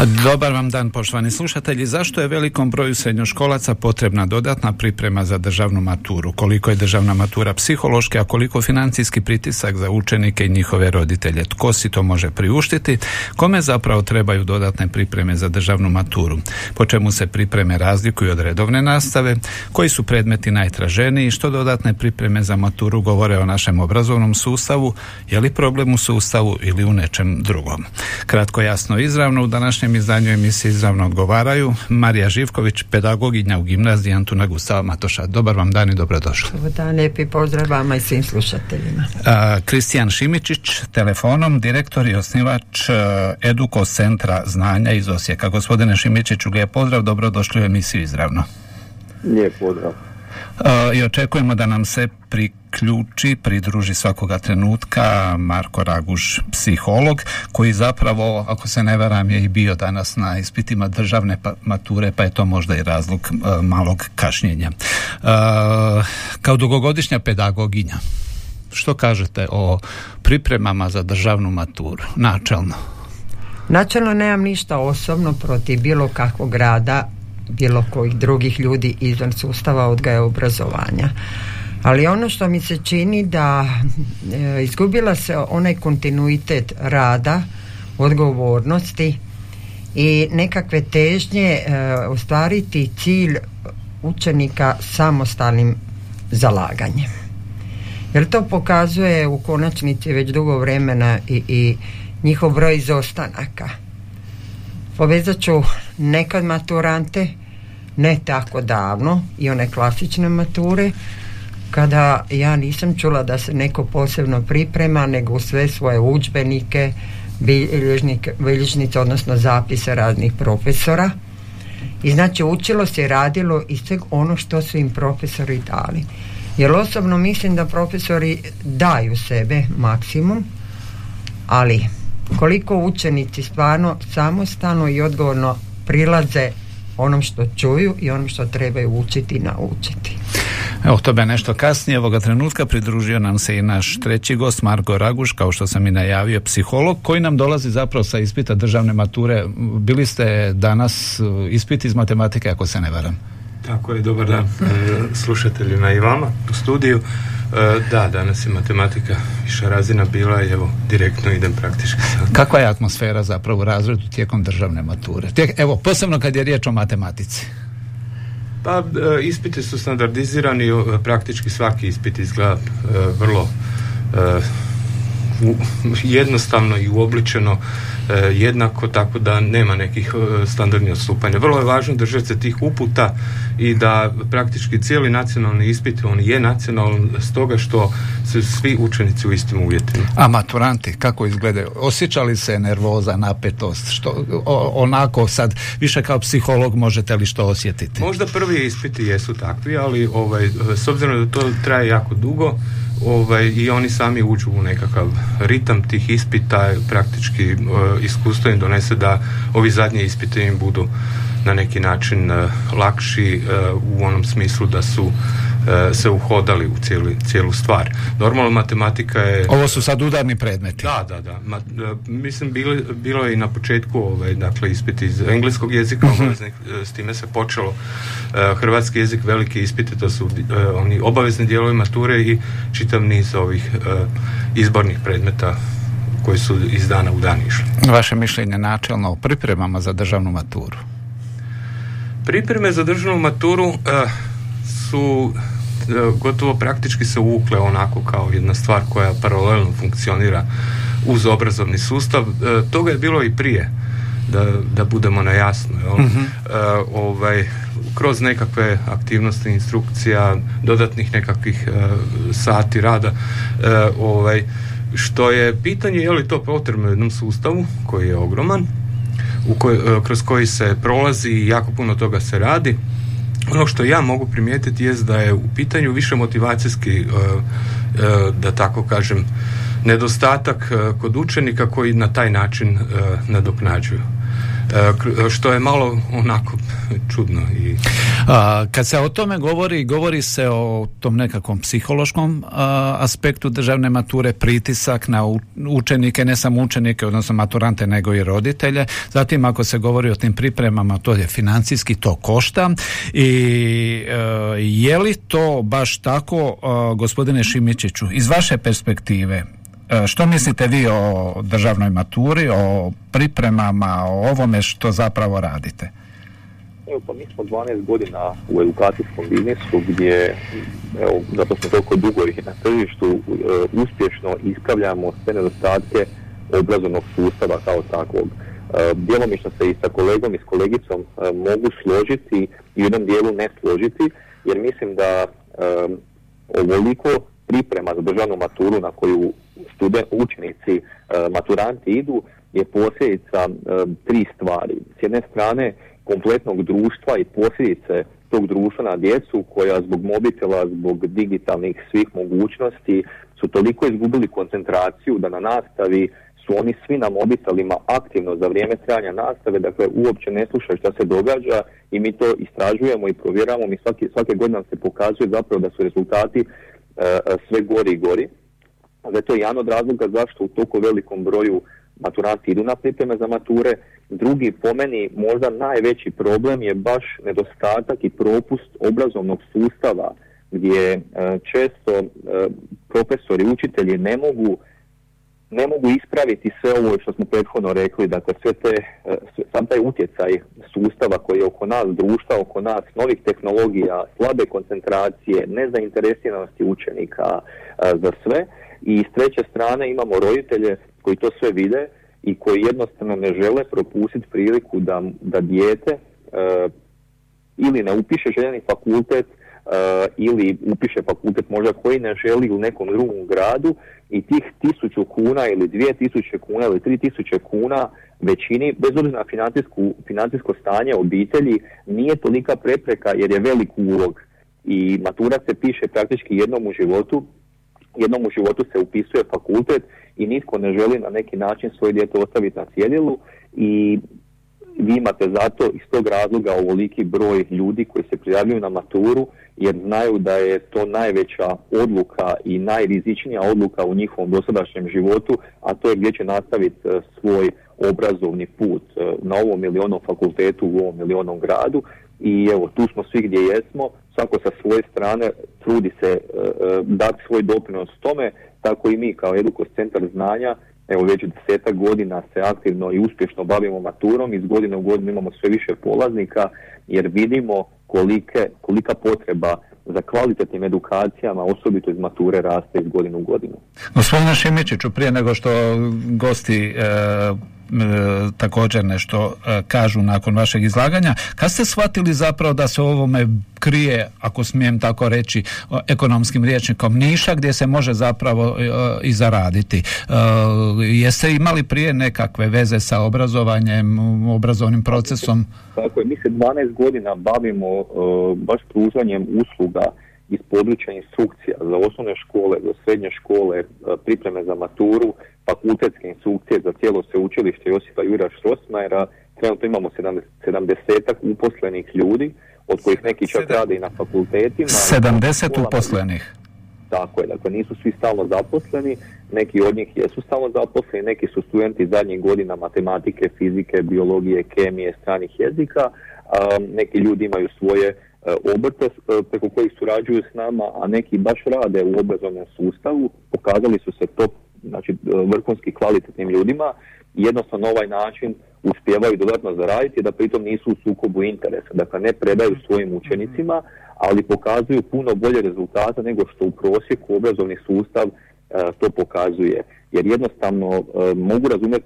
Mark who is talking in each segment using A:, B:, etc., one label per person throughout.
A: Dobar vam dan poštovani slušatelji. Zašto je velikom broju srednjoškolaca potrebna dodatna priprema za državnu maturu? Koliko je državna matura psihološki, a koliko financijski pritisak za učenike i njihove roditelje? Tko si to može priuštiti? Kome zapravo trebaju dodatne pripreme za državnu maturu? Po čemu se pripreme razlikuju od redovne nastave? Koji su predmeti najtraženiji? Što dodatne pripreme za maturu govore o našem obrazovnom sustavu? Je li problem u sustavu ili u nečem drugom? Kratko jasno izravno u današnjem izdanju emisije izravno odgovaraju Marija Živković, pedagoginja u gimnaziji Antuna Gustava Matoša. Dobar vam dan i dobrodošli.
B: Dobar dan, lijepi pozdrav vama i svim slušateljima.
A: Kristijan Šimičić, telefonom, direktor i osnivač e, Eduko centra znanja iz Osijeka. Gospodine Šimičiću, lijep pozdrav, dobrodošli u emisiju izravno.
C: Lijep pozdrav.
A: E, I očekujemo da nam se priključi, pridruži svakoga trenutka Marko Raguš, psiholog, koji zapravo, ako se ne varam, je i bio danas na ispitima državne pa- mature, pa je to možda i razlog e, malog kašnjenja. E, kao dugogodišnja pedagoginja, što kažete o pripremama za državnu maturu, načelno?
B: Načelno nemam ništa osobno protiv bilo kakvog rada, bilo kojih drugih ljudi izvan sustava odgaja obrazovanja. Ali ono što mi se čini da e, izgubila se onaj kontinuitet rada, odgovornosti i nekakve težnje e, ostvariti cilj učenika samostalnim zalaganjem. Jer to pokazuje u konačnici već dugo vremena i, i njihov broj izostanaka. Povezat ću nekad maturante, ne tako davno, i one klasične mature, kada ja nisam čula da se neko posebno priprema, nego sve svoje udžbenike, bilježnice, odnosno zapise raznih profesora. I znači učilo se i radilo i sve ono što su im profesori dali. Jer osobno mislim da profesori daju sebe maksimum, ali koliko učenici stvarno samostalno i odgovorno prilaze onom što čuju i onom što trebaju učiti i naučiti.
A: Evo, to be nešto kasnije, ovoga trenutka pridružio nam se i naš treći gost, Marko Raguš, kao što sam i najavio, psiholog, koji nam dolazi zapravo sa ispita državne mature. Bili ste danas uh, ispit iz matematike, ako se ne varam.
C: Tako je, dobar dan e, slušateljima i vama u studiju. E, Da, danas je matematika viša razina bila i evo, direktno idem praktički sad.
A: Kakva je atmosfera zapravo u razredu tijekom državne mature? Tijek, evo, posebno kad je riječ o matematici.
C: Pa, e, ispiti su standardizirani, o, praktički svaki ispit izgleda e, vrlo e, jednostavno i uobličeno e, jednako, tako da nema nekih e, standardnih odstupanja. Vrlo je važno držati se tih uputa i da praktički cijeli nacionalni ispit, on je nacionalan stoga što su svi učenici u istim uvjetima.
A: A maturanti, kako izgledaju? Osjećali se nervoza, napetost? Što, o- onako sad, više kao psiholog možete li što osjetiti?
C: Možda prvi ispiti jesu takvi, ali ovaj, s obzirom da to traje jako dugo, ovaj, i oni sami uđu u nekakav ritam tih ispita, praktički e, iskustvo im donese da ovi zadnji ispiti im budu na neki način e, lakši e, u onom smislu da su se uhodali u cijeli, cijelu stvar. Normalno matematika je...
A: Ovo su sad udarni predmeti.
C: Da, da, da. Ma, e, mislim, bili, bilo je i na početku ovaj, dakle, ispit iz engleskog jezika, obavezni, e, s time se počelo. E, hrvatski jezik, veliki ispiti, to su e, oni obavezni dijelovi mature i čitav niz ovih e, izbornih predmeta koji su iz dana u dan išli.
A: Vaše mišljenje načelno o pripremama za državnu maturu?
C: Pripreme za državnu maturu eh, su gotovo praktički se uvukle onako kao jedna stvar koja paralelno funkcionira uz obrazovni sustav. Eh, toga je bilo i prije, da, da budemo na jasno. Jel? Eh, ovaj, kroz nekakve aktivnosti, instrukcija, dodatnih nekakvih eh, sati rada, eh, ovaj, što je pitanje je li to potrebno jednom sustavu koji je ogroman, u koj, e, kroz koji se prolazi i jako puno toga se radi ono što ja mogu primijetiti jest da je u pitanju više motivacijski da tako kažem nedostatak kod učenika koji na taj način nadoknađuju. E, što je malo onako čudno. I...
A: A, kad se o tome govori, govori se o tom nekakvom psihološkom aspektu državne mature, pritisak na učenike, ne samo učenike, odnosno maturante, nego i roditelje. Zatim ako se govori o tim pripremama, to je financijski, to košta. I e, je li to baš tako, gospodine Šimičiću, iz vaše perspektive, E, što mislite vi o državnoj maturi, o pripremama, o ovome što zapravo radite?
D: Evo pa mi smo 12 godina u edukacijskom biznisu gdje, evo, zato smo toliko dugo i na tržištu, e, uspješno ispravljamo sve nedostatke obrazovnog sustava kao takvog. E, djelomično se i sa kolegom i s kolegicom mogu složiti i u jednom dijelu ne složiti, jer mislim da ovoliko priprema za državnu maturu na koju student, učenici, e, maturanti idu je posljedica e, tri stvari. S jedne strane kompletnog društva i posljedice tog društva na djecu koja zbog mobitela, zbog digitalnih svih mogućnosti su toliko izgubili koncentraciju da na nastavi su oni svi na mobitelima aktivno za vrijeme trajanja nastave, dakle uopće ne slušaju šta se događa i mi to istražujemo i provjeramo i svake, svake godine se pokazuje zapravo da su rezultati e, sve gori i gori. To je jedan od razloga zašto u toliko velikom broju maturanti idu na pripreme za mature. Drugi, po meni, možda najveći problem je baš nedostatak i propust obrazovnog sustava gdje e, često e, profesori, učitelji ne mogu ne mogu ispraviti sve ovo što smo prethodno rekli, dakle sve te, e, sam taj utjecaj sustava koji je oko nas, društva oko nas, novih tehnologija, slabe koncentracije, nezainteresiranosti učenika za sve i s treće strane imamo roditelje koji to sve vide i koji jednostavno ne žele propustiti priliku da, da dijete uh, ili ne upiše željeni fakultet uh, ili upiše fakultet možda koji ne želi u nekom drugom gradu i tih tisuću kuna ili dvije tisuće kuna ili tri tisuće kuna većini, bez obzira na financijsko stanje obitelji, nije tolika prepreka jer je velik ulog. I matura se piše praktički jednom u životu jednom u životu se upisuje fakultet i nitko ne želi na neki način svoje dijete ostaviti na cjedilu i vi imate zato iz tog razloga ovoliki broj ljudi koji se prijavljuju na maturu jer znaju da je to najveća odluka i najrizičnija odluka u njihovom dosadašnjem životu, a to je gdje će nastaviti e, svoj obrazovni put e, na ovom ili onom fakultetu u ovom ili onom gradu i evo tu smo svi gdje jesmo, svako sa svoje strane trudi se e, e, dati svoj doprinos tome, tako i mi kao Edukos centar znanja, evo već desetak godina se aktivno i uspješno bavimo maturom. Iz godine u godinu imamo sve više polaznika jer vidimo kolike, kolika potreba za kvalitetnim edukacijama, osobito iz mature, raste iz godinu u godinu.
A: Gospodine Šimičiću, prije nego što gosti e, također nešto e, kažu nakon vašeg izlaganja, kad ste shvatili zapravo da se ovome krije, ako smijem tako reći, ekonomskim riječnikom niša gdje se može zapravo e, i zaraditi. E, jeste imali prije nekakve veze sa obrazovanjem, obrazovnim procesom?
D: Tako je, mi se 12 godina bavimo baš pružanjem usluga iz područja instrukcija za osnovne škole, za srednje škole, pripreme za maturu, fakultetske instrukcije za cijelo sveučilište Josipa Jura Štrosmajera. Trenutno imamo 70 uposlenih ljudi, od kojih neki čak rade i na fakultetima.
A: 70 uposlenih?
D: Tako je, dakle nisu svi stalno zaposleni, neki od njih jesu stalno zaposleni, neki su studenti zadnjih godina matematike, fizike, biologije, kemije, stranih jezika, neki ljudi imaju svoje e, obrte e, preko kojih surađuju s nama, a neki baš rade u obrazovnom sustavu, pokazali su se top znači, vrhunski kvalitetnim ljudima i jednostavno na ovaj način uspijevaju dodatno zaraditi da pritom nisu u sukobu interesa. Dakle, ne predaju svojim učenicima, ali pokazuju puno bolje rezultate nego što u prosjeku obrazovni sustav e, to pokazuje. Jer jednostavno e, mogu razumjeti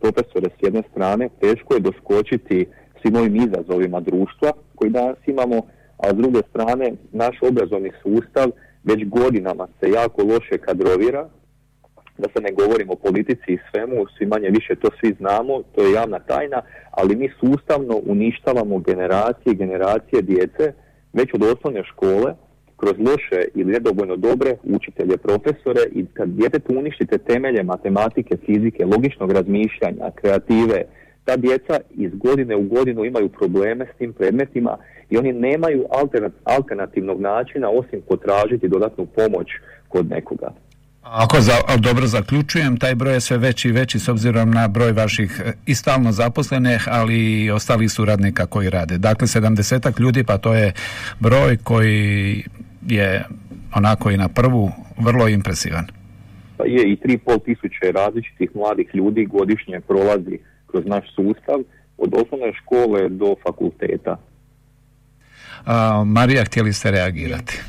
D: profesore s jedne strane, teško je doskočiti svim ovim izazovima društva koji danas imamo, a s druge strane naš obrazovni sustav već godinama se jako loše kadrovira, da se ne govorimo o politici i svemu, svi manje više to svi znamo, to je javna tajna, ali mi sustavno uništavamo generacije generacije djece već od osnovne škole kroz loše ili nedovoljno dobre učitelje, profesore i kad djetetu uništite temelje matematike, fizike, logičnog razmišljanja, kreative, ta djeca iz godine u godinu imaju probleme s tim predmetima i oni nemaju alternativnog načina osim potražiti dodatnu pomoć kod nekoga.
A: Ako za, dobro zaključujem, taj broj je sve veći i veći s obzirom na broj vaših e, i stalno zaposlenih, ali i ostalih suradnika koji rade. Dakle, sedamdesetak ljudi, pa to je broj koji je onako i na prvu vrlo impresivan.
D: Pa je i 3,5 tisuće različitih mladih ljudi godišnje prolazi kroz naš sustav od osnovne škole do fakulteta.
A: A, Marija, htjeli ste reagirati?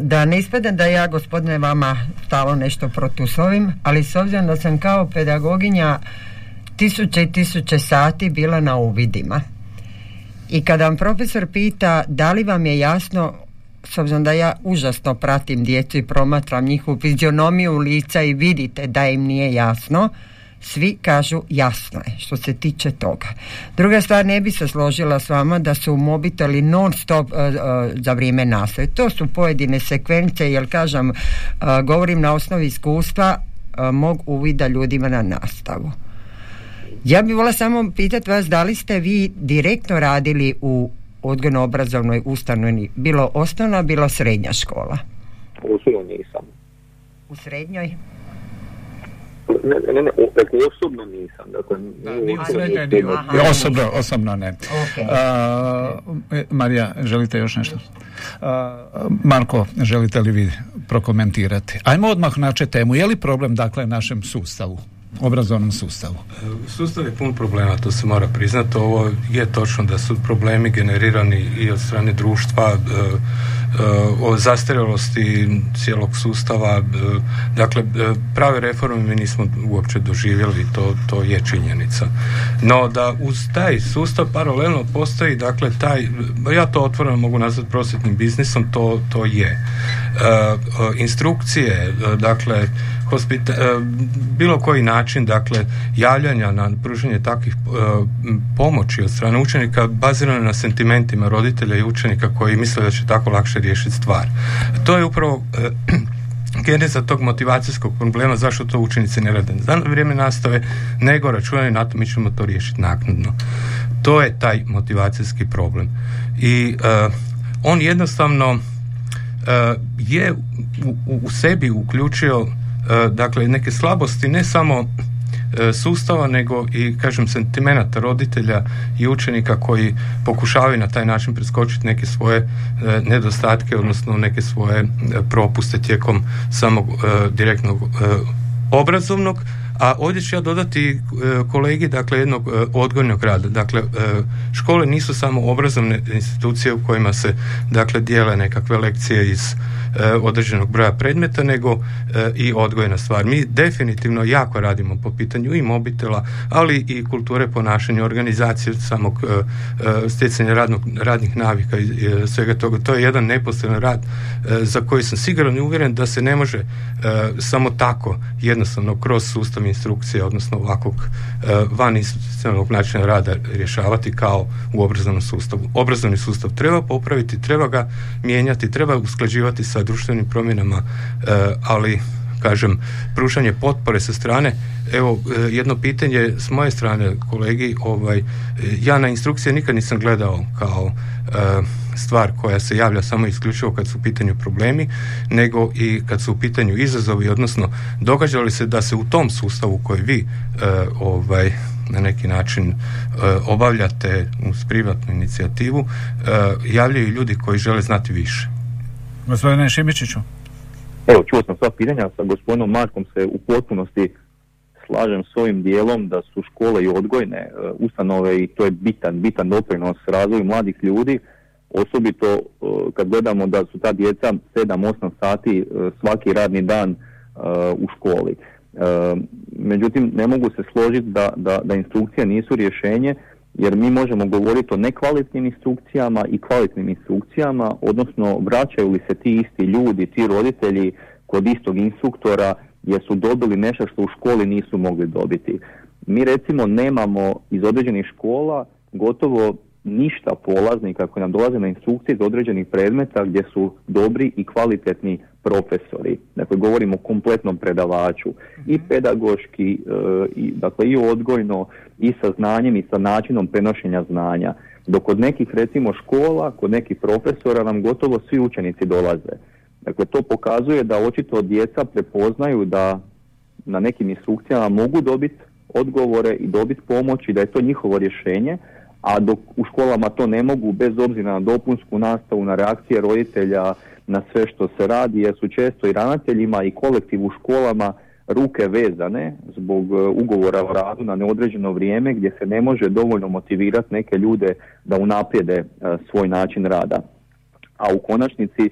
B: da ne ispadem da ja gospodine vama stalo nešto protuslovim, ali s obzirom da sam kao pedagoginja tisuće i tisuće sati bila na uvidima. I kada vam profesor pita da li vam je jasno s obzirom da ja užasno pratim djecu i promatram njihovu fizionomiju lica i vidite da im nije jasno, svi kažu jasno je što se tiče toga. Druga stvar, ne bi se složila s vama da su mobiteli non stop uh, za vrijeme nastave. To su pojedine sekvence, jer kažem, uh, govorim na osnovi iskustva mog uvida ljudima na nastavu. Ja bih volila samo pitati vas da li ste vi direktno radili u odgojno-obrazovnoj ustanovi, bilo osnovna, bilo srednja škola?
D: Osobno nisam.
B: U srednjoj?
D: Ne, ne, ne, dakle, osobno nisam. Dakle,
A: osobno, osobno, osobno ne. Okay. Marija, želite još nešto? Marko, želite li vi prokomentirati? Ajmo odmah nače temu. Je li problem, dakle, našem sustavu? Obrazovnom sustavu?
C: Sustav je pun problema, to se mora priznati. Ovo je točno da su problemi generirani i od strane društva, o zastarjelosti cijelog sustava. Dakle, prave reforme mi nismo uopće doživjeli, to, to je činjenica. No, da uz taj sustav paralelno postoji, dakle, taj, ja to otvoreno mogu nazvati prosvjetnim biznisom, to, to je. Instrukcije, dakle, hospita, bilo koji način, dakle, javljanja na pružanje takvih pomoći od strane učenika bazirano na sentimentima roditelja i učenika koji misle da će tako lakše riješiti stvar. To je upravo e, geneza tog motivacijskog problema zašto to učenici ne rade za vrijeme nastave, nego računaju na to mi ćemo to riješiti naknadno. To je taj motivacijski problem. I e, on jednostavno e, je u, u sebi uključio dakle neke slabosti ne samo E, sustava nego i kažem sentimenata roditelja i učenika koji pokušavaju na taj način preskočiti neke svoje e, nedostatke odnosno neke svoje e, propuste tijekom samog direktnog obrazovnog a ovdje ću ja dodati kolegi dakle jednog odgojnog rada. Dakle, škole nisu samo obrazovne institucije u kojima se dakle dijele nekakve lekcije iz E, određenog broja predmeta nego e, i odgojna stvar. Mi definitivno jako radimo po pitanju i mobitela, ali i kulture ponašanja, organizacije samog e, stjecanja radnog, radnih navika i svega toga. To je jedan neposredan rad za koji sam siguran i uvjeren da se ne može samo tako jednostavno kroz sustav instrukcije, odnosno ovakvog van institucionalnog načina rada rješavati kao u obrazovnom sustavu. Obrazovni sustav treba popraviti, treba ga mijenjati, treba usklađivati sa društvenim promjenama, e, ali kažem, pružanje potpore sa strane, evo, e, jedno pitanje s moje strane, kolegi, ovaj, e, ja na instrukcije nikad nisam gledao kao stvar koja se javlja samo isključivo kad su u pitanju problemi, nego i kad su u pitanju izazovi, odnosno događa li se da se u tom sustavu koji vi ovaj, na neki način obavljate uz privatnu inicijativu, javljaju ljudi koji žele znati više.
A: Gospodine Šimičiću.
D: Evo, čuo sam sva pitanja, sa gospodinom Markom se u potpunosti slažem s ovim dijelom da su škole i odgojne e, ustanove i to je bitan, bitan doprinos razvoju mladih ljudi, osobito e, kad gledamo da su ta djeca 7-8 sati e, svaki radni dan u školi. Međutim, ne mogu se složiti da, da, da instrukcije nisu rješenje, jer mi možemo govoriti o nekvalitnim instrukcijama i kvalitnim instrukcijama, odnosno vraćaju li se ti isti ljudi, ti roditelji kod istog instruktora jer su dobili nešto što u školi nisu mogli dobiti. Mi recimo nemamo iz određenih škola gotovo ništa polaznika koji nam dolaze na instrukcije iz određenih predmeta gdje su dobri i kvalitetni profesori. Dakle, govorimo o kompletnom predavaču i pedagoški, e, i, dakle i odgojno, i sa znanjem i sa načinom prenošenja znanja. Dok kod nekih recimo škola, kod nekih profesora nam gotovo svi učenici dolaze. Dakle, to pokazuje da očito djeca prepoznaju da na nekim instrukcijama mogu dobiti odgovore i dobiti pomoć i da je to njihovo rješenje, a dok u školama to ne mogu bez obzira na dopunsku nastavu, na reakcije roditelja, na sve što se radi, jer su često i ravnateljima i kolektiv u školama ruke vezane zbog e, ugovora o radu na neodređeno vrijeme gdje se ne može dovoljno motivirati neke ljude da unaprijede e, svoj način rada. A u konačnici e,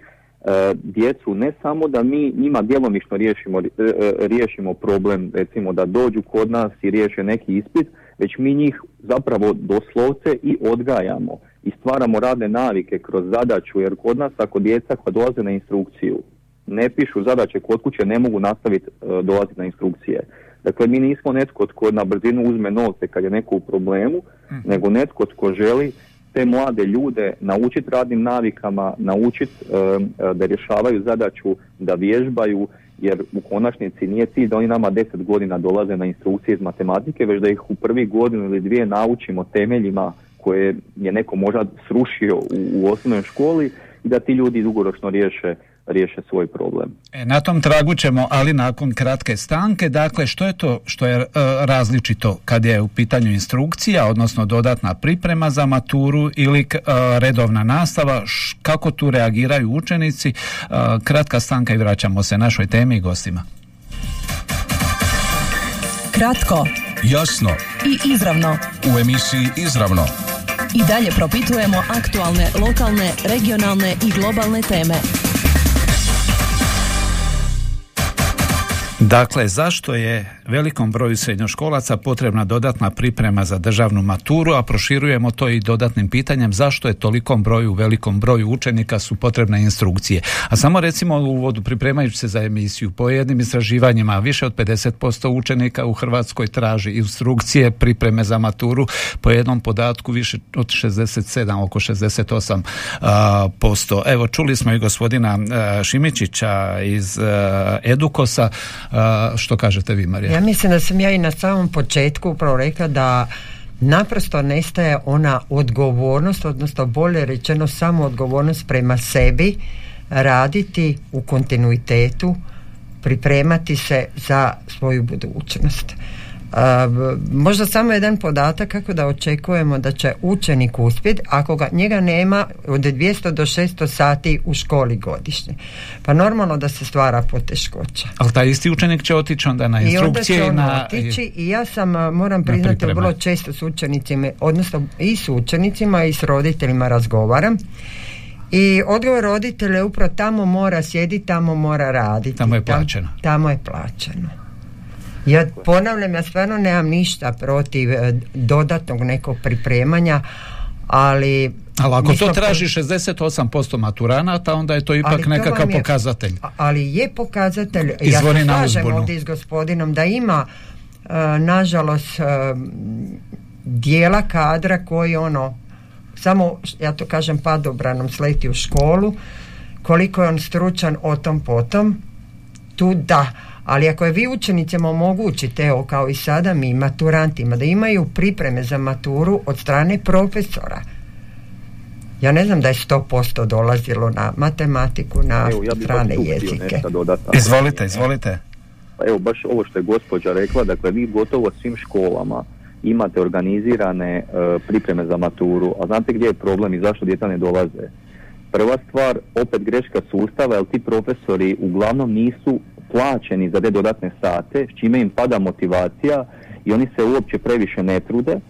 D: djecu ne samo da mi njima djelomično riješimo, riješimo problem recimo da dođu kod nas i riješe neki ispit, već mi njih zapravo doslovce i odgajamo i stvaramo radne navike kroz zadaću, jer kod nas ako djeca koja dolaze na instrukciju ne pišu zadaće kod kuće, ne mogu nastaviti e, dolaziti na instrukcije. Dakle, mi nismo netko tko na brzinu uzme novce kad je neko u problemu, mhm. nego netko tko želi te mlade ljude naučiti radnim navikama, naučiti e, e, da rješavaju zadaću, da vježbaju, jer u konačnici nije cilj da oni nama deset godina dolaze na instrukcije iz matematike, već da ih u prvi godinu ili dvije naučimo temeljima koje je neko možda srušio u, u osnovnoj školi i da ti ljudi dugoročno riješe riješe svoj problem.
A: E, na tom tragu ćemo, ali nakon kratke stanke, dakle što je to što je e, različito kad je u pitanju instrukcija, odnosno dodatna priprema za maturu ili e, redovna nastava, kako tu reagiraju učenici, e, kratka stanka i vraćamo se našoj temi i gostima.
E: Kratko,
F: jasno.
E: I izravno.
F: U emisiji Izravno.
E: I dalje propitujemo aktualne, lokalne, regionalne i globalne teme.
A: Dakle, zašto je velikom broju srednjoškolaca potrebna dodatna priprema za državnu maturu, a proširujemo to i dodatnim pitanjem zašto je tolikom broju, velikom broju učenika su potrebne instrukcije. A samo recimo u uvodu pripremajući se za emisiju, po jednim istraživanjima više od 50% učenika u Hrvatskoj traži instrukcije, pripreme za maturu, po jednom podatku više od 67, oko 68 posto. Evo, čuli smo i gospodina Šimičića iz Edukosa, što kažete vi, Marija?
B: Ja mislim da sam ja i na samom početku upravo rekla da naprosto nestaje ona odgovornost, odnosno bolje rečeno samo odgovornost prema sebi, raditi u kontinuitetu, pripremati se za svoju budućnost možda samo jedan podatak kako da očekujemo da će učenik uspjeti ako ga, njega nema od 200 do 600 sati u školi godišnje. Pa normalno da se stvara poteškoća.
A: Ali taj isti učenik će otići onda na instrukcije
B: i,
A: onda na...
B: otići i ja sam, moram priznati, vrlo često s učenicima, odnosno i s učenicima i s roditeljima razgovaram. I odgovor roditelja je upravo tamo mora sjediti, tamo mora raditi.
A: Tamo je plaćeno.
B: tamo je plaćeno. Ja ponavljam, ja stvarno nemam ništa protiv e, dodatnog nekog pripremanja, ali
A: ali ako to traži 68% maturanata, onda je to ipak nekakav pokazatelj.
B: Ali je pokazatelj, ja se slažem ovdje s gospodinom, da ima uh, nažalost uh, dijela kadra koji ono, samo, ja to kažem, padobranom sleti u školu, koliko je on stručan o tom potom, tu da, ali ako je vi učenicima omogućite, evo kao i sada mi maturantima, da imaju pripreme za maturu od strane profesora, ja ne znam da je 100% dolazilo na matematiku, na evo, ja strane jezike.
A: Izvolite, izvolite.
D: Pa evo, baš ovo što je gospođa rekla, dakle vi gotovo svim školama imate organizirane e, pripreme za maturu, a znate gdje je problem i zašto djeca ne dolaze? Prva stvar, opet greška sustava, jer ti profesori uglavnom nisu plaćeni za te dodatne sate, s čime im pada motivacija i oni se uopće previše ne trude,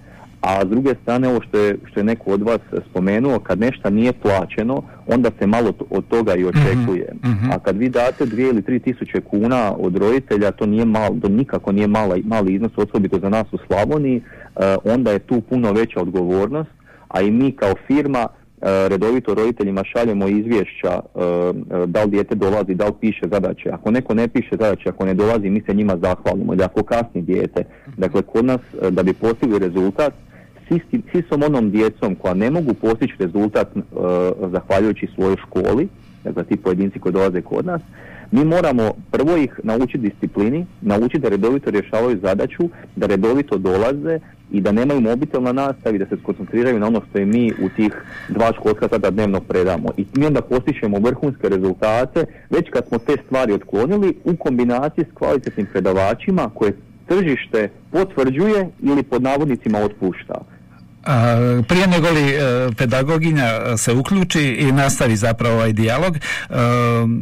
D: a s druge strane ovo što je, što je neko od vas spomenuo, kad nešto nije plaćeno, onda se malo od toga i očekuje. Mhm, mhm. A kad vi date dvije ili tri tisuće kuna od roditelja, to nije malo, to nikako nije mala, mali iznos, osobito za nas u Slavoniji, eh, onda je tu puno veća odgovornost, a i mi kao firma redovito roditeljima šaljemo izvješća e, e, da li dijete dolazi, da li piše zadaće. Ako neko ne piše zadaće, ako ne dolazi, mi se njima zahvalimo. Ili ako kasni dijete. Dakle, kod nas, da bi postigli rezultat, s istom onom djecom koja ne mogu postići rezultat zahvaljujući svojoj školi, dakle ti pojedinci koji dolaze kod nas, mi moramo prvo ih naučiti disciplini, naučiti da redovito rješavaju zadaću, da redovito dolaze i da nemaju mobitel na nastavi, da se skoncentriraju na ono što i mi u tih dva školska sada dnevno predamo. I mi onda postićemo vrhunske rezultate, već kad smo te stvari otklonili, u kombinaciji s kvalitetnim predavačima koje tržište potvrđuje ili pod navodnicima otpušta.
A: Prije nego li e, pedagoginja se uključi i nastavi zapravo ovaj dijalog, e,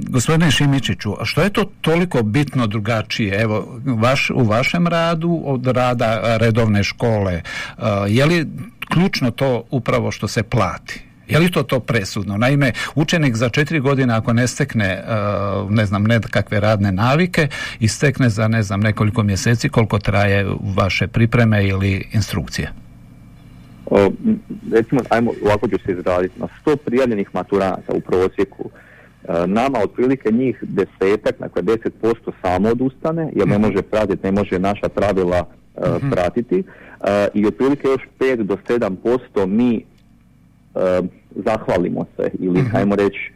A: gospodine Šimičiću, što je to toliko bitno drugačije evo, vaš, u vašem radu od rada redovne škole? E, je li ključno to upravo što se plati? Je li to to presudno? Naime, učenik za četiri godine ako ne stekne ne znam, nekakve radne navike i stekne za ne znam nekoliko mjeseci koliko traje vaše pripreme ili instrukcije?
D: O, recimo, ajmo, ovako ću se izraditi, na 100 prijavljenih maturanata u prosjeku, e, nama otprilike njih desetak, dakle 10% samo odustane, jer ne mhm. može pratiti, ne može naša pravila e, mhm. pratiti e, i otprilike još 5 do 7% mi zahvalimo se ili, uh ajmo reći,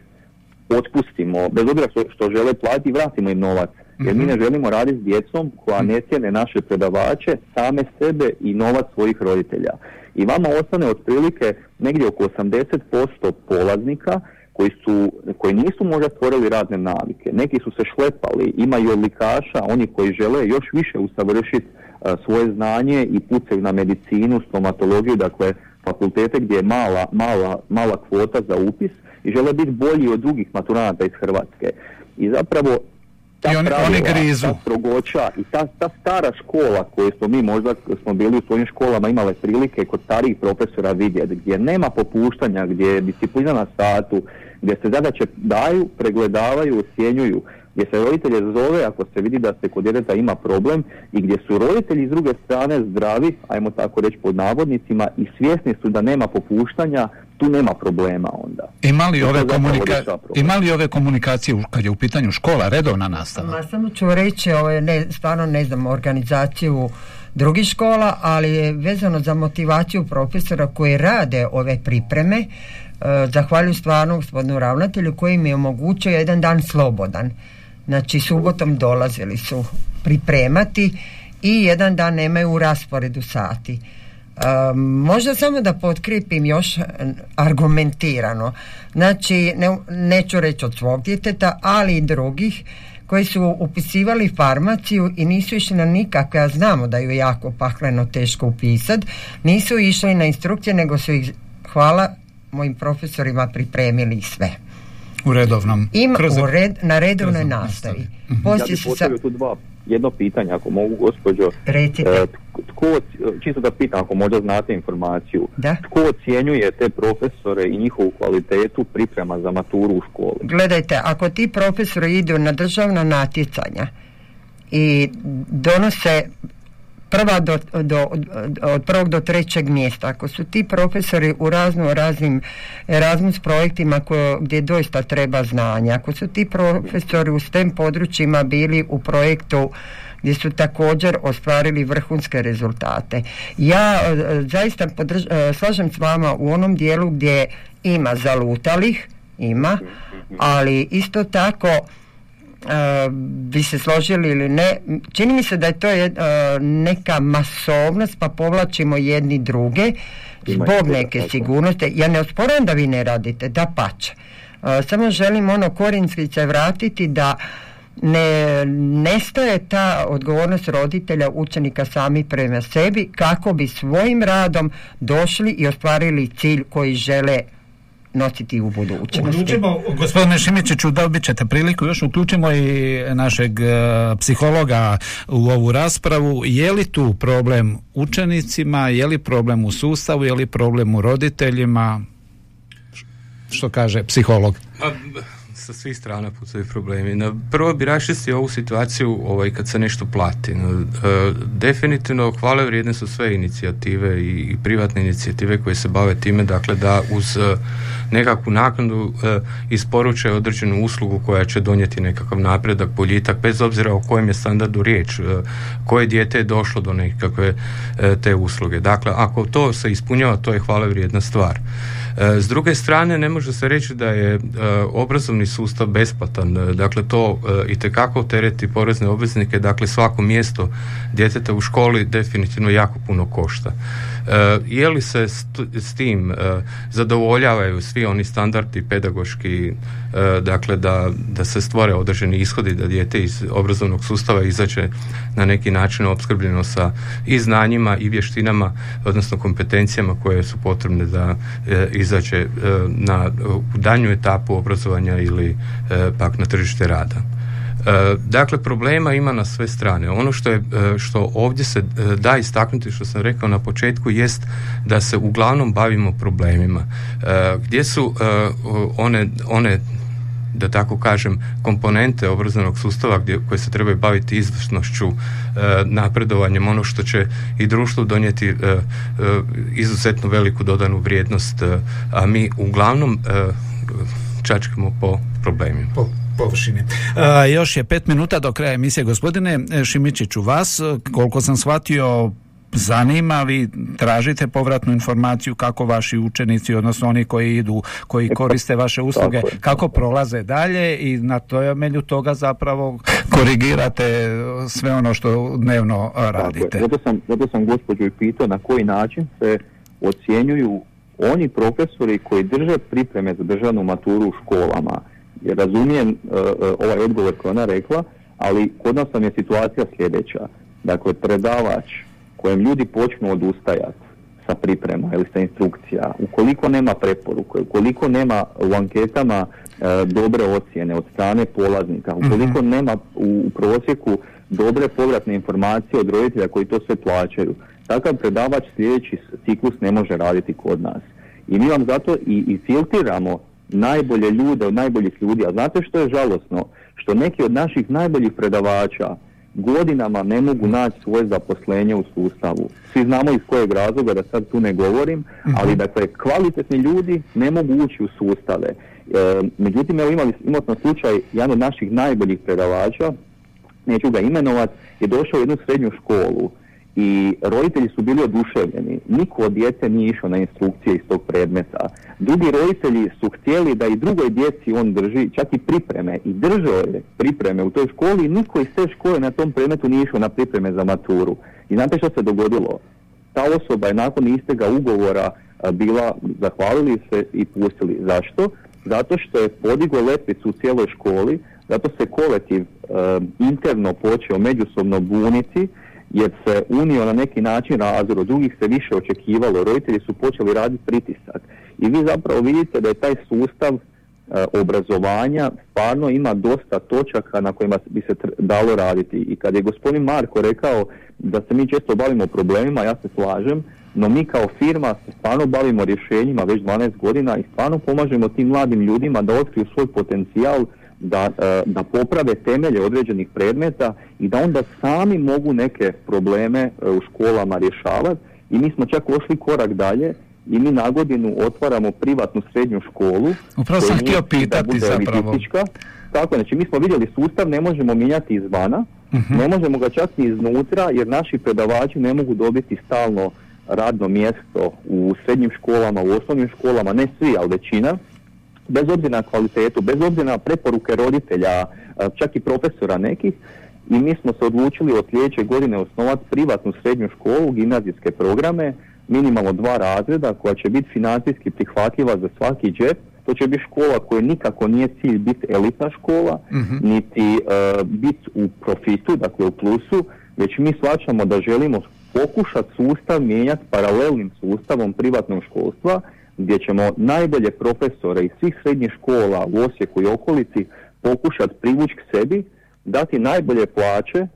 D: otpustimo, bez obzira što, što žele platiti, vratimo im novac. Jer mi ne želimo raditi s djecom koja ne cijene naše predavače, same sebe i novac svojih roditelja i vama ostane otprilike negdje oko 80% polaznika koji, su, koji nisu možda stvorili radne navike. Neki su se šlepali, imaju odlikaša, oni koji žele još više usavršiti svoje znanje i pucaju na medicinu, stomatologiju, dakle fakultete gdje je mala, mala, mala kvota za upis i žele biti bolji od drugih maturanata iz Hrvatske. I zapravo ta
A: I oni, pravila, oni grizu.
D: ta strogoća i ta, ta stara škola koju smo mi možda smo bili u svojim školama imale prilike kod starijih profesora vidjeti gdje nema popuštanja, gdje je disciplina na satu, gdje se zadaće daju, pregledavaju, ocjenjuju, gdje se roditelje zove ako se vidi da se kod djeteta ima problem i gdje su roditelji s druge strane zdravi, ajmo tako reći pod navodnicima i svjesni su da nema popuštanja, tu nema problema onda.
A: Ima li, ove, komunika... Ima li ove komunikacije kad je u pitanju škola, redovna nastava?
B: Ma samo ću reći, ovo je ne, stvarno ne znam, organizaciju drugih škola, ali je vezano za motivaciju profesora koji rade ove pripreme, e, zahvaljujem stvarno gospodinu ravnatelju koji mi je omogućio jedan dan slobodan. Znači subotom dolazili su pripremati i jedan dan nemaju u rasporedu sati. Um, možda samo da potkripim još argumentirano. Znači, ne, neću reći od svog djeteta, ali i drugih koji su upisivali farmaciju i nisu išli na nikakve, a znamo da ju jako pakleno teško upisati, nisu išli na instrukcije, nego su ih, hvala mojim profesorima, pripremili sve.
A: U redovnom?
B: Ima u red, na redovnoj nastavi.
D: Poslije ja bih tu dva jedno pitanje, ako mogu, gospođo.
B: Recite. E,
D: tko, čisto da pitam, ako možda znate informaciju,
B: da?
D: tko ocjenjuje te profesore i njihovu kvalitetu priprema za maturu u školi?
B: Gledajte, ako ti profesori idu na državna natjecanja i donose prva do, do, od prvog do trećeg mjesta. Ako su ti profesori u razno raznim Erasmus projektima koje, gdje doista treba znanja, ako su ti profesori u STEM područjima bili u projektu gdje su također ostvarili vrhunske rezultate. Ja e, zaista podrž, e, slažem s vama u onom dijelu gdje ima zalutalih, ima, ali isto tako bi se složili ili ne čini mi se da je to neka masovnost pa povlačimo jedni druge zbog neke sigurnosti. Ja ne osporujem da vi ne radite da pače samo želim ono korinski se vratiti da ne nestaje ta odgovornost roditelja učenika sami prema sebi kako bi svojim radom došli i ostvarili cilj koji žele nositi u budućnosti.
A: Uključimo, gospodine Šimićiću, dobit ćete priliku, još uključimo i našeg uh, psihologa u ovu raspravu. Je li tu problem učenicima, je li problem u sustavu, je li problem u roditeljima? Što kaže psiholog?
C: Pa, sa svih strana pucaju problemi. Na, prvo bi raščistio ovu situaciju ovaj, kad se nešto plati. No, e, definitivno hvale vrijedne su sve inicijative i, i, privatne inicijative koje se bave time, dakle da uz e, nekakvu naknadu e, isporuče određenu uslugu koja će donijeti nekakav napredak, boljitak, bez obzira o kojem je standardu riječ, e, koje dijete je došlo do nekakve e, te usluge. Dakle, ako to se ispunjava, to je hvale vrijedna stvar. E, s druge strane, ne može se reći da je e, obrazovni sustav besplatan. E, dakle, to i tekako tereti porezne obveznike. Dakle, svako mjesto djeteta u školi definitivno jako puno košta. Je li se s tim zadovoljavaju svi oni standardi pedagoški, dakle da, da se stvore određeni ishodi, da dijete iz obrazovnog sustava izađe na neki način opskrbljeno sa i znanjima i vještinama, odnosno kompetencijama koje su potrebne da izaće e, na, u danju etapu obrazovanja ili pak na tržište rada. E, dakle, problema ima na sve strane. Ono što, je, što ovdje se da istaknuti, što sam rekao na početku, jest da se uglavnom bavimo problemima. Gdje su one, one da tako kažem, komponente obrazovnog sustava gdje, koje se trebaju baviti izvršnošću, e, napredovanjem, ono što će i društvu donijeti e, e, izuzetno veliku dodanu vrijednost, a mi uglavnom čačkamo po problemima.
A: Po površini. još je pet minuta do kraja emisije. Gospodine Šimičiću, vas, koliko sam shvatio, zanima, vi tražite povratnu informaciju kako vaši učenici, odnosno oni koji idu, koji e, koriste vaše usluge, kako prolaze dalje i na temelju toga zapravo korigirate sve ono što dnevno radite.
D: Zato sam, zato sam gospođu i pitao na koji način se ocjenjuju oni profesori koji drže pripreme za državnu maturu u školama. Jer razumijem uh, ovaj odgovor koji ona rekla, ali kod nas nam je situacija sljedeća. Dakle, predavač kojem ljudi počnu odustajati sa priprema ili sa instrukcija, ukoliko nema preporuke, ukoliko nema u anketama e, dobre ocjene od strane polaznika, mhm. ukoliko nema u, prosjeku dobre povratne informacije od roditelja koji to sve plaćaju, takav predavač sljedeći ciklus ne može raditi kod nas. I mi vam zato i, i filtriramo najbolje ljude od najboljih ljudi. A znate što je žalosno? Što neki od naših najboljih predavača godinama ne mogu naći svoje zaposlenje u sustavu. Svi znamo iz kojeg razloga, da sad tu ne govorim, mhm. ali dakle kvalitetni ljudi ne mogu ući u sustave. E, međutim, evo imali, imali smo slučaj, jedan od naših najboljih predavača, neću ga imenovati, je došao u jednu srednju školu i roditelji su bili oduševljeni. Niko od djece nije išao na instrukcije iz tog predmeta. Drugi roditelji su htjeli da i drugoj djeci on drži čak i pripreme i držao je pripreme u toj školi i niko iz te škole na tom predmetu nije išao na pripreme za maturu. I znate što se dogodilo? Ta osoba je nakon istega ugovora bila, zahvalili se i pustili. Zašto? Zato što je podigao letvicu u cijeloj školi, zato se kolektiv interno počeo međusobno buniti jer se unio na neki način razor, od drugih se više očekivalo, roditelji su počeli raditi pritisak. I vi zapravo vidite da je taj sustav e, obrazovanja stvarno ima dosta točaka na kojima bi se dalo raditi. I kad je gospodin Marko rekao da se mi često bavimo problemima, ja se slažem, no mi kao firma se stvarno bavimo rješenjima već 12 godina i stvarno pomažemo tim mladim ljudima da otkriju svoj potencijal da, e, da poprave temelje određenih predmeta i da onda sami mogu neke probleme e, u školama rješavati i mi smo čak ošli korak dalje i mi na godinu otvaramo privatnu srednju školu.
A: Upravo sam htio pitati zapravo.
D: Tako, znači mi smo vidjeli sustav, ne možemo mijenjati izvana, uh ne možemo ga čak ni iznutra jer naši predavači ne mogu dobiti stalno radno mjesto u srednjim školama, u osnovnim školama, ne svi, ali većina bez obzira na kvalitetu, bez obzira na preporuke roditelja, čak i profesora nekih, i mi smo se odlučili od sljedeće godine osnovati privatnu srednju školu, gimnazijske programe, minimalno dva razreda koja će biti financijski prihvatljiva za svaki džep. To će biti škola koja nikako nije cilj biti elitna škola, mhm. niti biti u profitu, dakle u plusu, već mi shvaćamo da želimo pokušati sustav mijenjati paralelnim sustavom privatnog školstva gdje ćemo najbolje profesore iz svih srednjih škola u Osijeku i okolici pokušati privući k sebi, dati najbolje plaće,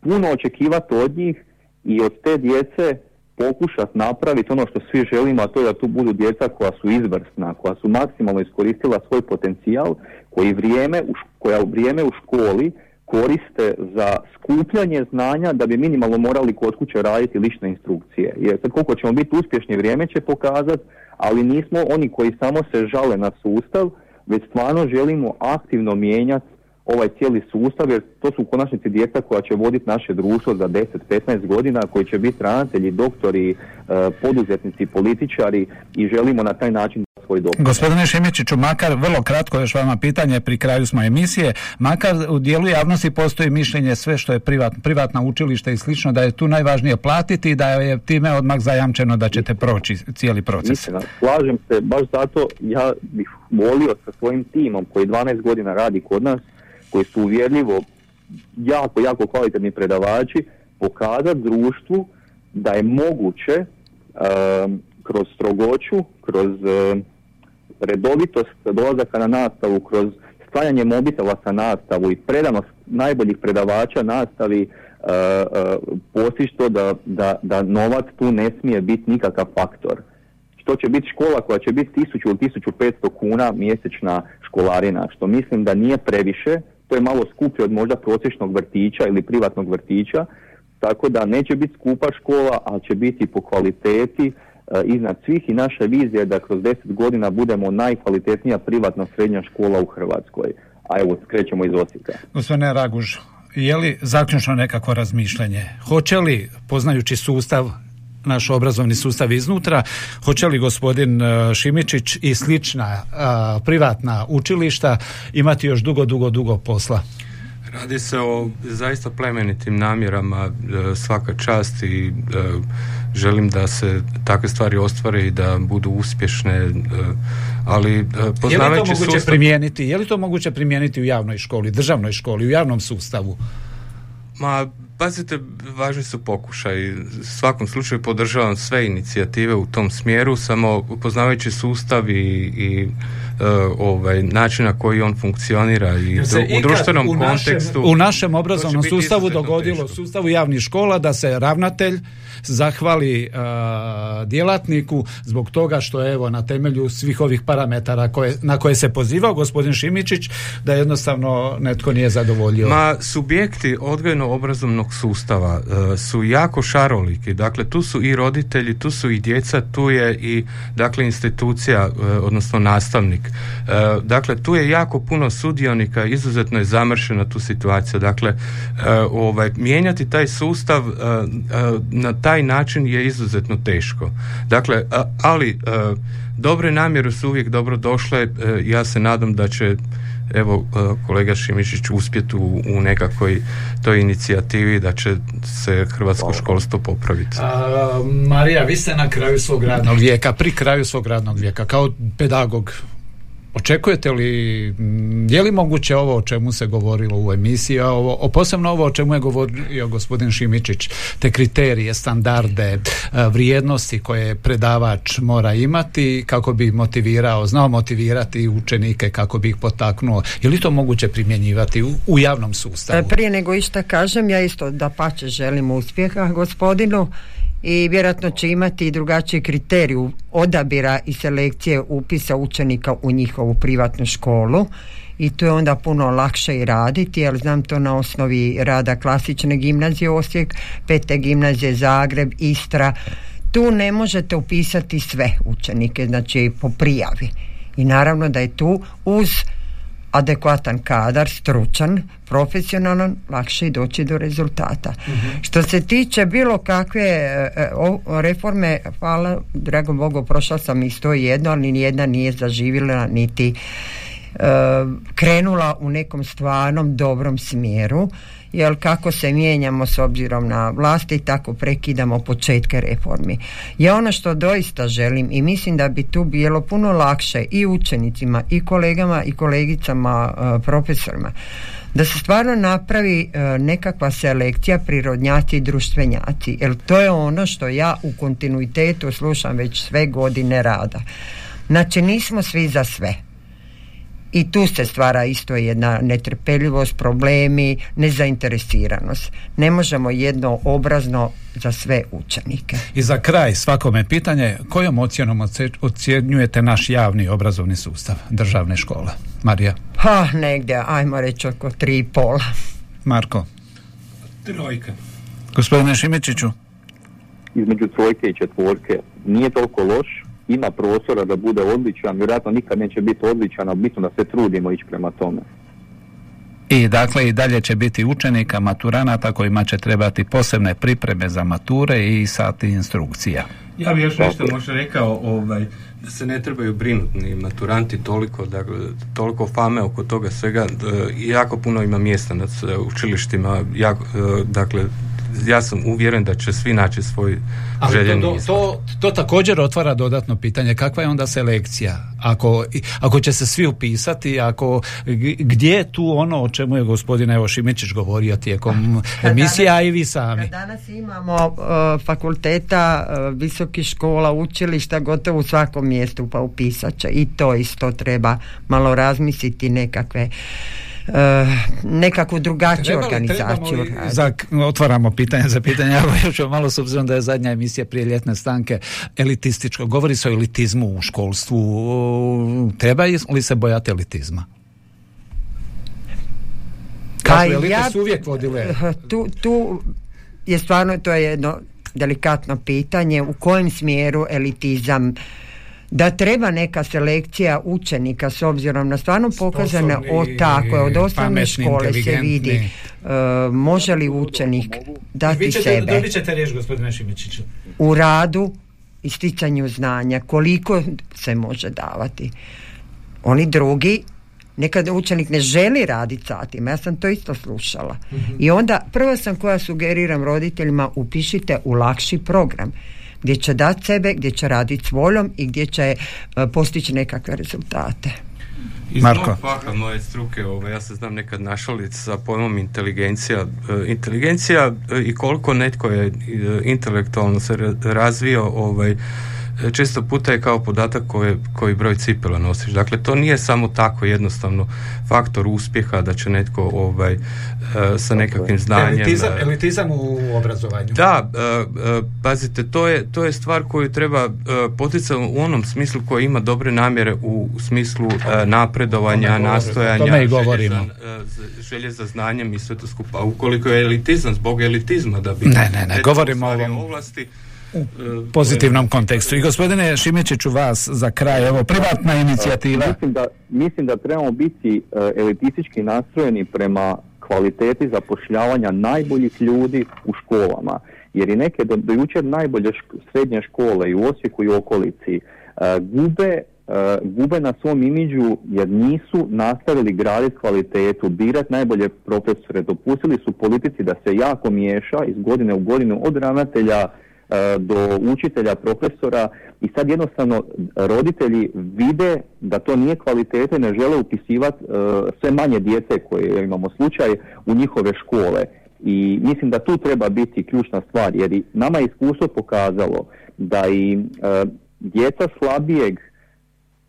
D: puno očekivati od njih i od te djece pokušati napraviti ono što svi želimo, a to je da tu budu djeca koja su izvrsna, koja su maksimalno iskoristila svoj potencijal, koji vrijeme, koja u vrijeme u školi koriste za skupljanje znanja da bi minimalno morali kod kuće raditi lične instrukcije. Jer sad koliko ćemo biti uspješni vrijeme će pokazati, ali nismo oni koji samo se žale na sustav, već stvarno želimo aktivno mijenjati ovaj cijeli sustav, jer to su u konačnici djeca koja će voditi naše društvo za 10-15 godina, koji će biti ravnatelji, doktori, e, poduzetnici, političari i želimo na taj način svoj
A: Gospodine Šimičiću, makar vrlo kratko još vama pitanje, pri kraju smo emisije, makar u dijelu javnosti postoji mišljenje sve što je privat, privatna učilište i slično, da je tu najvažnije platiti i da je time odmah zajamčeno da ćete proći cijeli proces.
D: Mislim, slažem se, baš zato ja bih volio sa svojim timom koji 12 godina radi kod nas koji su uvjerljivo jako, jako kvalitetni predavači, pokazati društvu da je moguće um, kroz strogoću, kroz um, redovitost dolazaka na nastavu, kroz stajanje mobitela sa nastavu i predanost najboljih predavača nastavi uh, uh, postići to da, da, da novac tu ne smije biti nikakav faktor. Što će biti škola koja će biti 1000 ili 1500 kuna mjesečna školarina, što mislim da nije previše, to je malo skuplje od možda prosječnog vrtića ili privatnog vrtića, tako da neće biti skupa škola, ali će biti po kvaliteti e, iznad svih i naša vizija je da kroz deset godina budemo najkvalitetnija privatna srednja škola u Hrvatskoj. A evo, skrećemo iz Osijeka.
A: Gospodine Raguž, je li zaključno nekako razmišljanje? Hoće li, poznajući sustav naš obrazovni sustav iznutra. Hoće li gospodin e, Šimičić i slična e, privatna učilišta imati još dugo, dugo, dugo posla?
C: Radi se o zaista plemenitim namjerama e, svaka čast i želim da se takve stvari ostvare i da budu uspješne ali poznavajući
A: je li to moguće primijeniti je li to moguće primijeniti u javnoj školi državnoj školi u javnom sustavu
C: ma Pazite, važni su pokušaj. U svakom slučaju podržavam sve inicijative u tom smjeru, samo upoznavajući sustav i, i ovaj, način na koji on funkcionira i u društvenom u kontekstu.
A: u našem obrazovnom sustavu dogodilo, sustavu javnih škola, da se ravnatelj zahvali uh, djelatniku zbog toga što evo na temelju svih ovih parametara koje, na koje se pozivao gospodin Šimičić da jednostavno netko nije zadovoljio.
C: Ma subjekti odgojno obrazovnog sustava uh, su jako šaroliki. Dakle tu su i roditelji, tu su i djeca, tu je i dakle institucija uh, odnosno nastavnik. Dakle tu je jako puno sudionika, izuzetno je zamršena tu situacija. Dakle ovaj mijenjati taj sustav na taj način je izuzetno teško. Dakle, ali e, dobre namjere su uvijek dobro došle. E, ja se nadam da će evo e, kolega Šimišić uspjeti u, u nekakvoj toj inicijativi da će se hrvatsko školstvo popraviti.
A: A, Marija, vi ste na kraju svog radnog vijeka, pri kraju svog radnog vijeka, kao pedagog Očekujete li, je li moguće ovo o čemu se govorilo u emisiji, a ovo, o posebno ovo o čemu je govorio gospodin Šimičić, te kriterije, standarde, e, vrijednosti koje predavač mora imati kako bi motivirao, znao motivirati učenike, kako bi ih potaknuo. Je li to moguće primjenjivati u, u javnom sustavu?
B: E, prije nego išta kažem, ja isto da pače želim uspjeha gospodinu i vjerojatno će imati i drugačiji kriteriju odabira i selekcije upisa učenika u njihovu privatnu školu. I to je onda puno lakše i raditi jer znam to na osnovi rada klasične gimnazije Osijek, pete gimnazije Zagreb, Istra. Tu ne možete upisati sve učenike znači po prijavi. I naravno da je tu uz adekvatan kadar, stručan, profesionalan, lakše i doći do rezultata. Mhm. Što se tiče bilo kakve e, e, reforme, hvala, drago Bogu, prošla sam isto jedno, ali nijedna nije zaživjela niti e, krenula u nekom stvarnom dobrom smjeru jer kako se mijenjamo s obzirom na vlasti tako prekidamo početke reformi. Ja ono što doista želim i mislim da bi tu bilo puno lakše i učenicima i kolegama i kolegicama e, profesorima da se stvarno napravi e, nekakva selekcija prirodnjaci i društvenjaci jer to je ono što ja u kontinuitetu slušam već sve godine rada. Znači nismo svi za sve i tu se stvara isto jedna netrpeljivost, problemi, nezainteresiranost. Ne možemo jedno obrazno za sve učenike.
A: I za kraj svakome pitanje, kojom ocjenom ocjenjujete naš javni obrazovni sustav državne škole? Marija?
B: Ha, negdje, ajmo reći oko tri i pola.
A: Marko?
C: Trojka.
A: Gospodine Šimičiću?
D: Između trojke i četvorke nije toliko loš, ima prostora da bude odličan, vjerojatno nikad neće biti odličan, ali bitno da se trudimo ići prema tome.
A: I dakle i dalje će biti učenika, maturanata kojima će trebati posebne pripreme za mature i sati instrukcija.
C: Ja bih još nešto možda rekao ovaj, da se ne trebaju brinuti ni maturanti toliko, dakle, toliko fame oko toga svega. jako puno ima mjesta na učilištima, jako, e, dakle ja sam uvjeren da će svi naći svoj željeni
A: to, to, to, također otvara dodatno pitanje kakva je onda selekcija? Ako, ako će se svi upisati ako gdje je tu ono o čemu je gospodin Evo Šimičić govorio tijekom emisije a i vi sami?
B: Danas imamo uh, fakulteta uh, visokih škola učilišta gotovo u svakom mjestu pa upisat će. I to isto treba malo razmisliti nekakve nekakvu drugačiju organizaciju.
A: Za, otvaramo pitanje za pitanje, evo još malo s obzirom da je zadnja emisija prije ljetne stanke elitističko. Govori se o elitizmu u školstvu. Treba li se bojati elitizma? Kažu, elite ja, su uvijek vodile.
B: Eh, tu, tu je stvarno, to je jedno delikatno pitanje u kojem smjeru elitizam da treba neka selekcija učenika s obzirom na stvarno pokazane od tako od osnovne škole se vidi uh, može li učenik dati sebe? u radu i sticanju znanja koliko se može davati. Oni drugi nekad učenik ne želi raditi satima ja sam to isto slušala. Mhm. i onda prvo sam koja sugeriram roditeljima upišite u lakši program gdje će dati sebe, gdje će raditi s voljom i gdje će e, postići nekakve rezultate.
C: Iz Marko. paha moje struke, ovaj, ja se znam nekad našaliti sa pojmom inteligencija. E, inteligencija e, i koliko netko je intelektualno se razvio ovaj, često puta je kao podatak koji, koji broj cipela nosiš. Dakle, to nije samo tako jednostavno faktor uspjeha da će netko ovaj, e, sa nekakvim znanjem...
A: Elitizam, e, elitizam u obrazovanju.
C: Da, e, pazite, to je, to je stvar koju treba poticati u onom smislu koji ima dobre namjere u smislu napredovanja, nastojanja,
A: tome želje za,
C: želje za znanjem i sve to skupa. Ukoliko je elitizam zbog elitizma da bi...
A: Ne, ne, ne, govorimo o ovom... Ovlasti, pozitivnom kontekstu. I gospodine Šimićiću vas za kraj, evo privatna inicijativa.
D: Mislim da, mislim da trebamo biti e, elitistički nastrojeni prema kvaliteti zapošljavanja najboljih ljudi u školama. Jer i neke do, do jučer najbolje srednje škole i u Osijeku i u okolici uh, gube Uh, gube na svom imidžu jer nisu nastavili graditi kvalitetu, birati najbolje profesore, dopustili su politici da se jako miješa iz godine u godinu od ravnatelja E, do učitelja, profesora i sad jednostavno roditelji vide da to nije kvalitete, ne žele upisivati e, sve manje djece koje imamo slučaj u njihove škole. I mislim da tu treba biti ključna stvar jer i nama je iskustvo pokazalo da i e, djeca slabijeg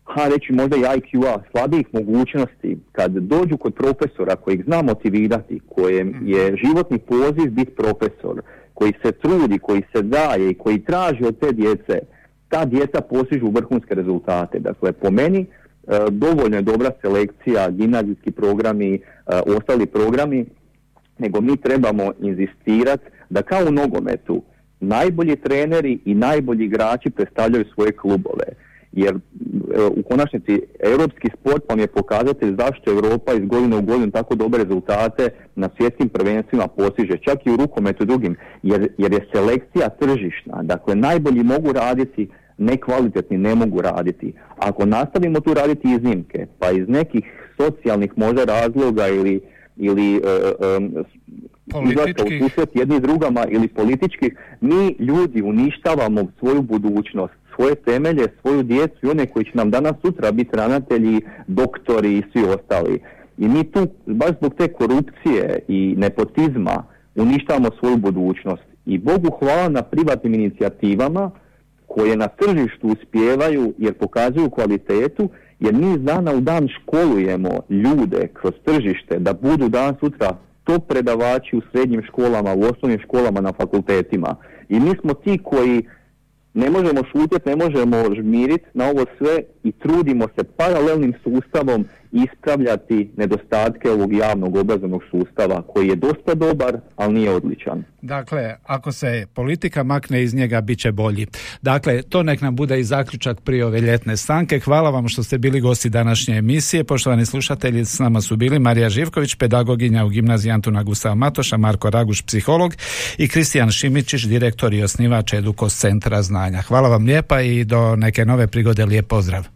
D: ha reći možda i IQ-a, slabijih mogućnosti, kad dođu kod profesora kojih zna motivirati, kojem je životni poziv biti profesor, koji se trudi, koji se daje i koji traži od te djece, ta djeca postižu vrhunske rezultate. Dakle, po meni e, dovoljno je dobra selekcija, gimnazijski programi, e, ostali programi, nego mi trebamo inzistirati da kao u nogometu najbolji treneri i najbolji igrači predstavljaju svoje klubove jer e, u konačnici europski sport vam je pokazatelj zašto Europa iz godine u godinu tako dobre rezultate na svjetskim prvenstvima postiže, čak i u rukometu drugim, jer, jer je selekcija tržišna. Dakle, najbolji mogu raditi, nekvalitetni ne mogu raditi. Ako nastavimo tu raditi iznimke, pa iz nekih socijalnih možda razloga ili ili uh, u susret jedni drugama ili političkih, mi ljudi uništavamo svoju budućnost svoje temelje, svoju djecu i one koji će nam danas sutra biti ravnatelji, doktori i svi ostali. I mi tu, baš zbog te korupcije i nepotizma, uništavamo svoju budućnost. I Bogu hvala na privatnim inicijativama koje na tržištu uspijevaju jer pokazuju kvalitetu jer mi iz dana u dan školujemo ljude kroz tržište da budu dan sutra to predavači u srednjim školama, u osnovnim školama, na fakultetima. I mi smo ti koji ne možemo šutjeti, ne možemo žmiriti na ovo sve i trudimo se paralelnim sustavom ispravljati nedostatke ovog javnog obrazovnog sustava koji je dosta dobar, ali nije odličan.
A: Dakle, ako se politika makne iz njega, bit će bolji. Dakle, to nek nam bude i zaključak prije ove ljetne stanke. Hvala vam što ste bili gosti današnje emisije. Poštovani slušatelji, s nama su bili Marija Živković, pedagoginja u gimnaziji Antuna Gustava Matoša, Marko Raguš, psiholog i Kristijan Šimičić, direktor i osnivač Edukos centra znanja. Hvala vam lijepa i do neke nove prigode lijep pozdrav.